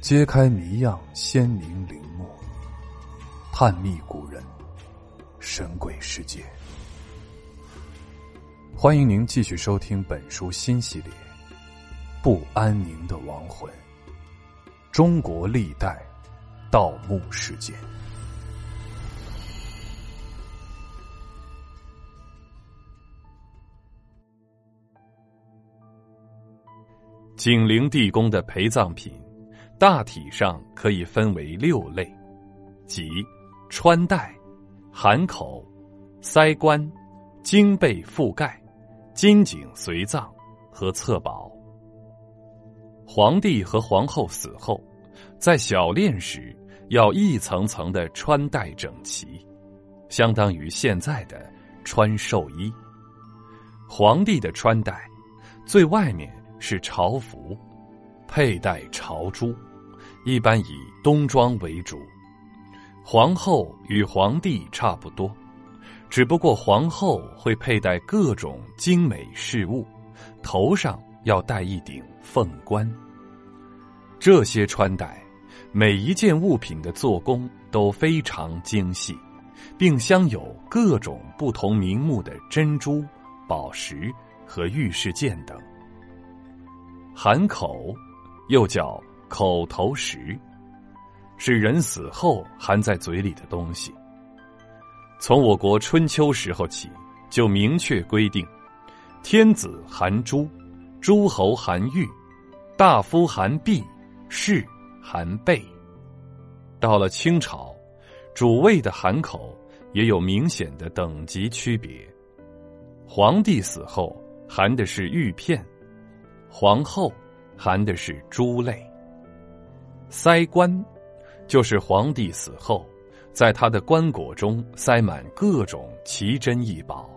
揭开谜样鲜明陵墓，探秘古人神鬼世界。欢迎您继续收听本书新系列《不安宁的亡魂：中国历代盗墓事件》。景陵地宫的陪葬品，大体上可以分为六类，即穿戴、含口、塞棺、金被覆盖、金井随葬和册宝。皇帝和皇后死后，在小殓时要一层层的穿戴整齐，相当于现在的穿寿衣。皇帝的穿戴最外面。是朝服，佩戴朝珠，一般以冬装为主。皇后与皇帝差不多，只不过皇后会佩戴各种精美饰物，头上要戴一顶凤冠。这些穿戴，每一件物品的做工都非常精细，并镶有各种不同名目的珍珠、宝石和玉饰件等。含口，又叫口头食，是人死后含在嘴里的东西。从我国春秋时候起，就明确规定：天子含珠，诸侯含玉，大夫含璧，士含贝。到了清朝，主位的含口也有明显的等级区别。皇帝死后含的是玉片。皇后含的是珠类，塞棺就是皇帝死后，在他的棺椁中塞满各种奇珍异宝，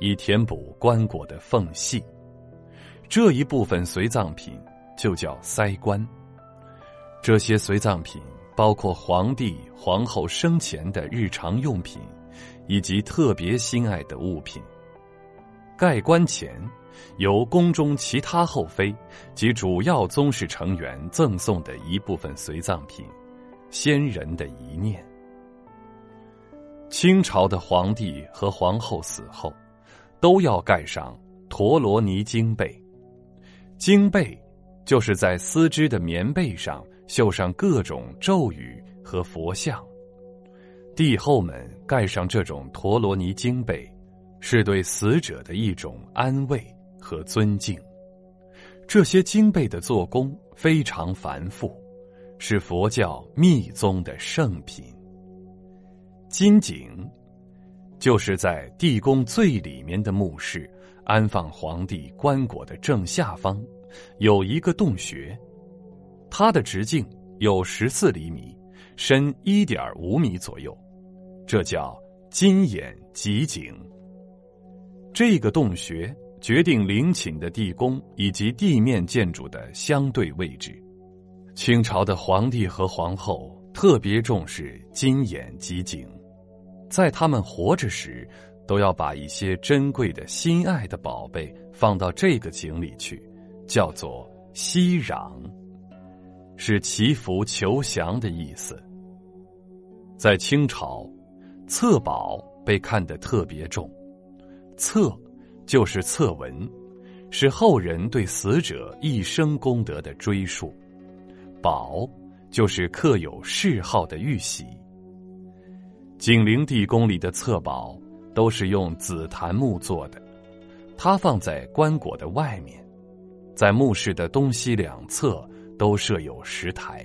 以填补棺椁的缝隙。这一部分随葬品就叫塞棺。这些随葬品包括皇帝、皇后生前的日常用品，以及特别心爱的物品。盖棺前。由宫中其他后妃及主要宗室成员赠送的一部分随葬品，先人的遗念。清朝的皇帝和皇后死后，都要盖上陀罗尼经被。经被就是在丝织的棉被上绣上各种咒语和佛像。帝后们盖上这种陀罗尼经被，是对死者的一种安慰。和尊敬，这些经被的做工非常繁复，是佛教密宗的圣品。金井，就是在地宫最里面的墓室安放皇帝棺椁的正下方，有一个洞穴，它的直径有十四厘米，深一点五米左右，这叫金眼极井。这个洞穴。决定陵寝的地宫以及地面建筑的相对位置。清朝的皇帝和皇后特别重视金眼及井，在他们活着时，都要把一些珍贵的心爱的宝贝放到这个井里去，叫做熙攘，是祈福求祥的意思。在清朝，册宝被看得特别重，册。就是册文，是后人对死者一生功德的追述；宝就是刻有谥号的玉玺。景陵地宫里的册宝都是用紫檀木做的，它放在棺椁的外面，在墓室的东西两侧都设有石台，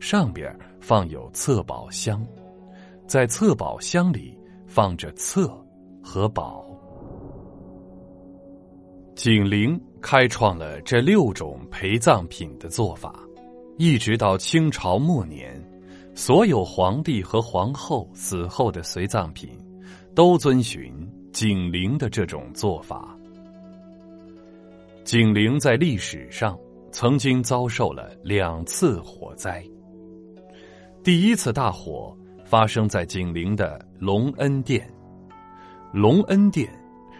上边放有册宝箱，在册宝箱里放着册和宝。景陵开创了这六种陪葬品的做法，一直到清朝末年，所有皇帝和皇后死后的随葬品，都遵循景陵的这种做法。景陵在历史上曾经遭受了两次火灾。第一次大火发生在景陵的隆恩殿，隆恩殿。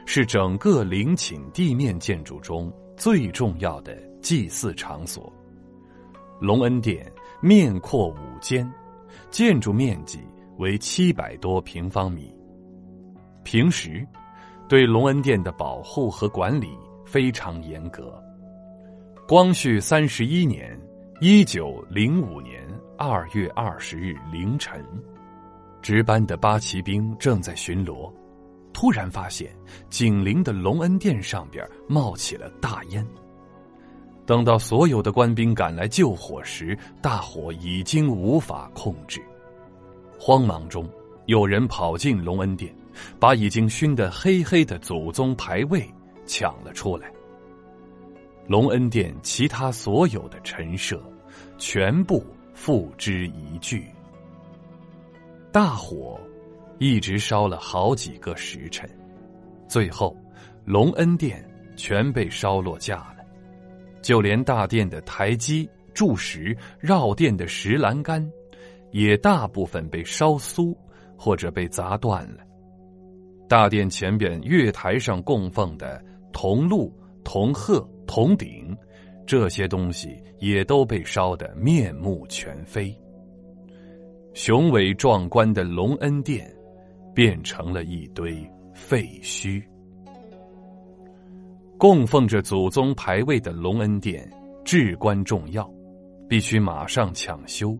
是整个陵寝地面建筑中最重要的祭祀场所。隆恩殿面阔五间，建筑面积为七百多平方米。平时，对隆恩殿的保护和管理非常严格。光绪三十一年（一九零五年）二月二十日凌晨，值班的八旗兵正在巡逻，突然发现紧邻的隆恩殿上边冒起了大烟。等到所有的官兵赶来救火时，大火已经无法控制。慌忙中，有人跑进隆恩殿，把已经熏得黑黑的祖宗牌位抢了出来。隆恩殿其他所有的陈设，全部付之一炬。大火一直烧了好几个时辰，最后隆恩殿全被烧落架了。就连大殿的台基、柱石、绕殿的石栏杆，也大部分被烧酥或者被砸断了。大殿前边月台上供奉的铜鹿、铜鹤、铜鼎，这些东西也都被烧得面目全非。雄伟壮观的隆恩殿，变成了一堆废墟。供奉着祖宗牌位的隆恩殿至关重要，必须马上抢修。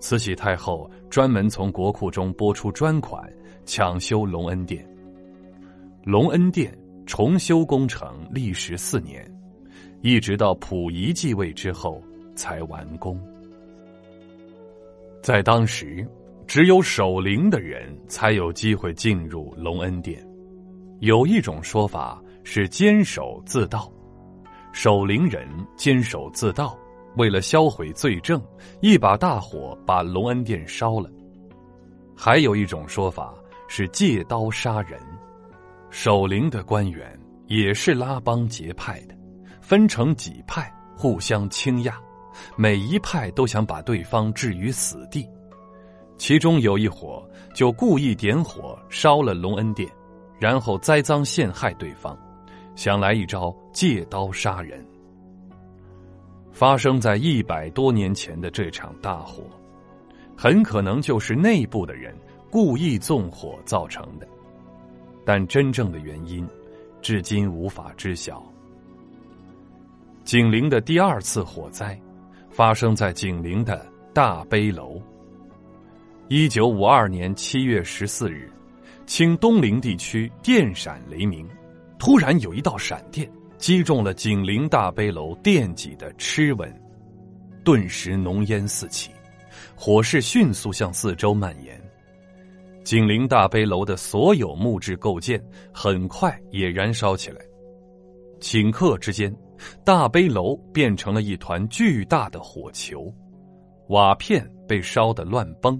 慈禧太后专门从国库中拨出专款抢修隆恩殿。隆恩殿重修工程历时四年，一直到溥仪继位之后才完工。在当时，只有守灵的人才有机会进入隆恩殿。有一种说法。是坚守自盗，守灵人坚守自盗，为了销毁罪证，一把大火把隆恩殿烧了。还有一种说法是借刀杀人，守灵的官员也是拉帮结派的，分成几派互相倾轧，每一派都想把对方置于死地。其中有一伙就故意点火烧了隆恩殿，然后栽赃陷害对方。想来一招借刀杀人。发生在一百多年前的这场大火，很可能就是内部的人故意纵火造成的，但真正的原因，至今无法知晓。景陵的第二次火灾，发生在景陵的大悲楼。一九五二年七月十四日，清东陵地区电闪雷鸣。突然有一道闪电击中了景陵大悲楼殿脊的螭吻，顿时浓烟四起，火势迅速向四周蔓延。景陵大悲楼的所有木质构件很快也燃烧起来。顷刻之间，大悲楼变成了一团巨大的火球，瓦片被烧得乱崩。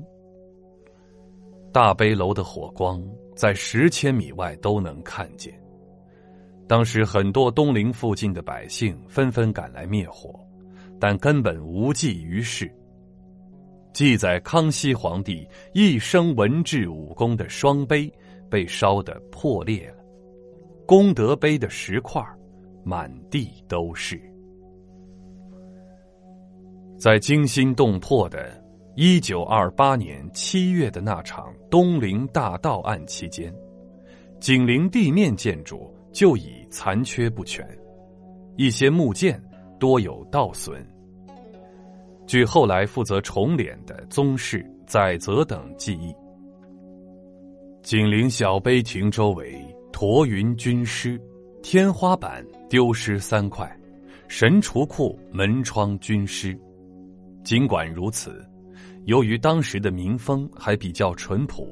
大悲楼的火光在十千米外都能看见。当时很多东陵附近的百姓纷纷赶来灭火，但根本无济于事。记载康熙皇帝一生文治武功的双碑被烧得破裂了，功德碑的石块满地都是。在惊心动魄的1928年7月的那场东陵大盗案期间，景陵地面建筑。就已残缺不全，一些木件多有盗损。据后来负责重殓的宗室载泽等记忆，景陵小碑亭周围驼云军师，天花板丢失三块，神厨库门窗均失。尽管如此，由于当时的民风还比较淳朴，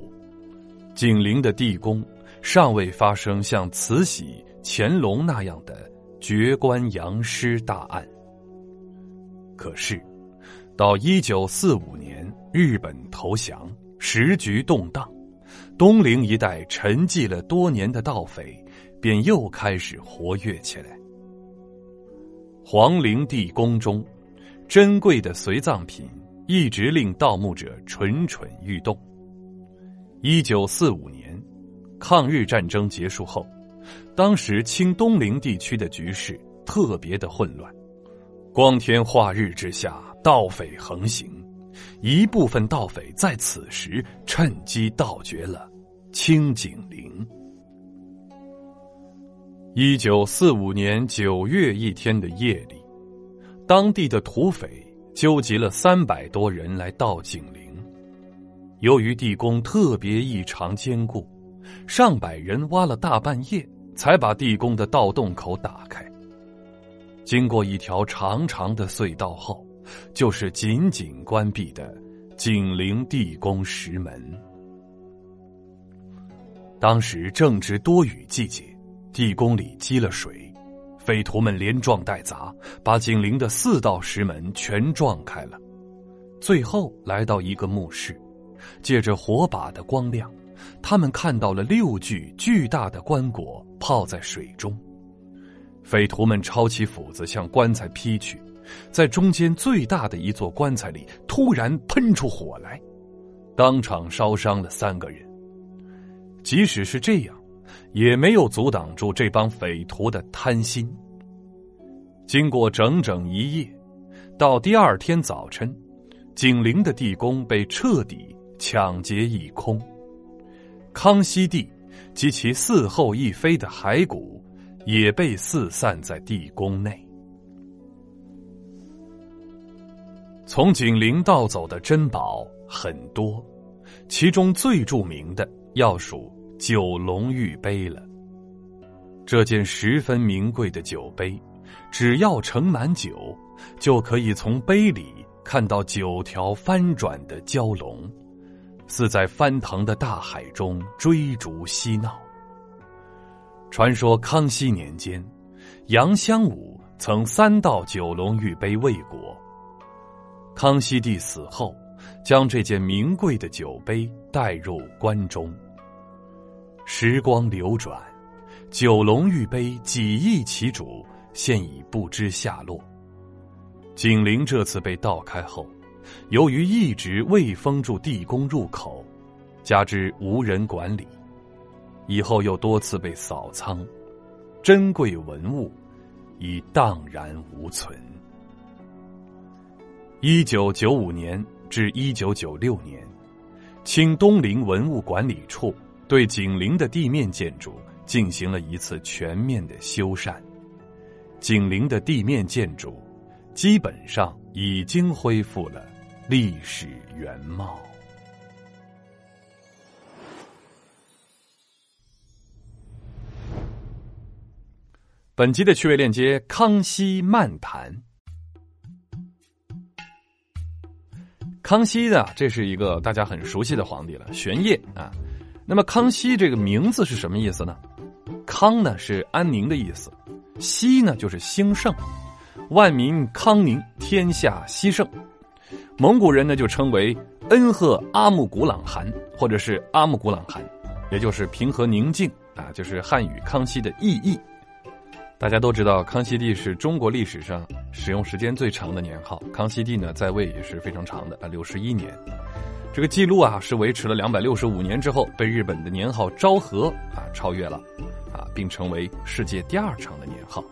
景陵的地宫。尚未发生像慈禧、乾隆那样的绝官扬尸大案。可是，到一九四五年日本投降，时局动荡，东陵一带沉寂了多年的盗匪便又开始活跃起来。皇陵地宫中珍贵的随葬品一直令盗墓者蠢蠢欲动。一九四五年。抗日战争结束后，当时清东陵地区的局势特别的混乱，光天化日之下，盗匪横行，一部分盗匪在此时趁机盗掘了清景陵。一九四五年九月一天的夜里，当地的土匪纠集了三百多人来盗景陵。由于地宫特别异常坚固，上百人挖了大半夜，才把地宫的盗洞口打开。经过一条长长的隧道后，就是紧紧关闭的景陵地宫石门。当时正值多雨季节，地宫里积了水，匪徒们连撞带砸，把紧邻的四道石门全撞开了。最后来到一个墓室。借着火把的光亮，他们看到了六具巨大的棺椁泡在水中。匪徒们抄起斧子向棺材劈去，在中间最大的一座棺材里突然喷出火来，当场烧伤了三个人。即使是这样，也没有阻挡住这帮匪徒的贪心。经过整整一夜，到第二天早晨，景陵的地宫被彻底。抢劫一空，康熙帝及其嗣后一妃的骸骨也被四散在地宫内。从景陵盗走的珍宝很多，其中最著名的要数九龙玉杯了。这件十分名贵的酒杯，只要盛满酒，就可以从杯里看到九条翻转的蛟龙。似在翻腾的大海中追逐嬉闹。传说康熙年间，杨香武曾三道九龙玉杯未果。康熙帝死后，将这件名贵的酒杯带入关中。时光流转，九龙玉杯几亿其主，现已不知下落。景陵这次被盗开后。由于一直未封住地宫入口，加之无人管理，以后又多次被扫仓，珍贵文物已荡然无存。一九九五年至一九九六年，清东陵文物管理处对景陵的地面建筑进行了一次全面的修缮，景陵的地面建筑基本上已经恢复了。历史原貌。本集的趣味链接：康熙漫谈。康熙的，这是一个大家很熟悉的皇帝了，玄烨啊。那么康熙这个名字是什么意思呢？康呢是安宁的意思，熙呢就是兴盛，万民康宁，天下熙盛。蒙古人呢就称为恩赫阿木古朗汗，或者是阿木古朗汗，也就是平和宁静啊，就是汉语康熙的意义。大家都知道，康熙帝是中国历史上使用时间最长的年号。康熙帝呢在位也是非常长的啊，六十一年。这个记录啊是维持了两百六十五年之后，被日本的年号昭和啊超越了，啊，并成为世界第二长的年号。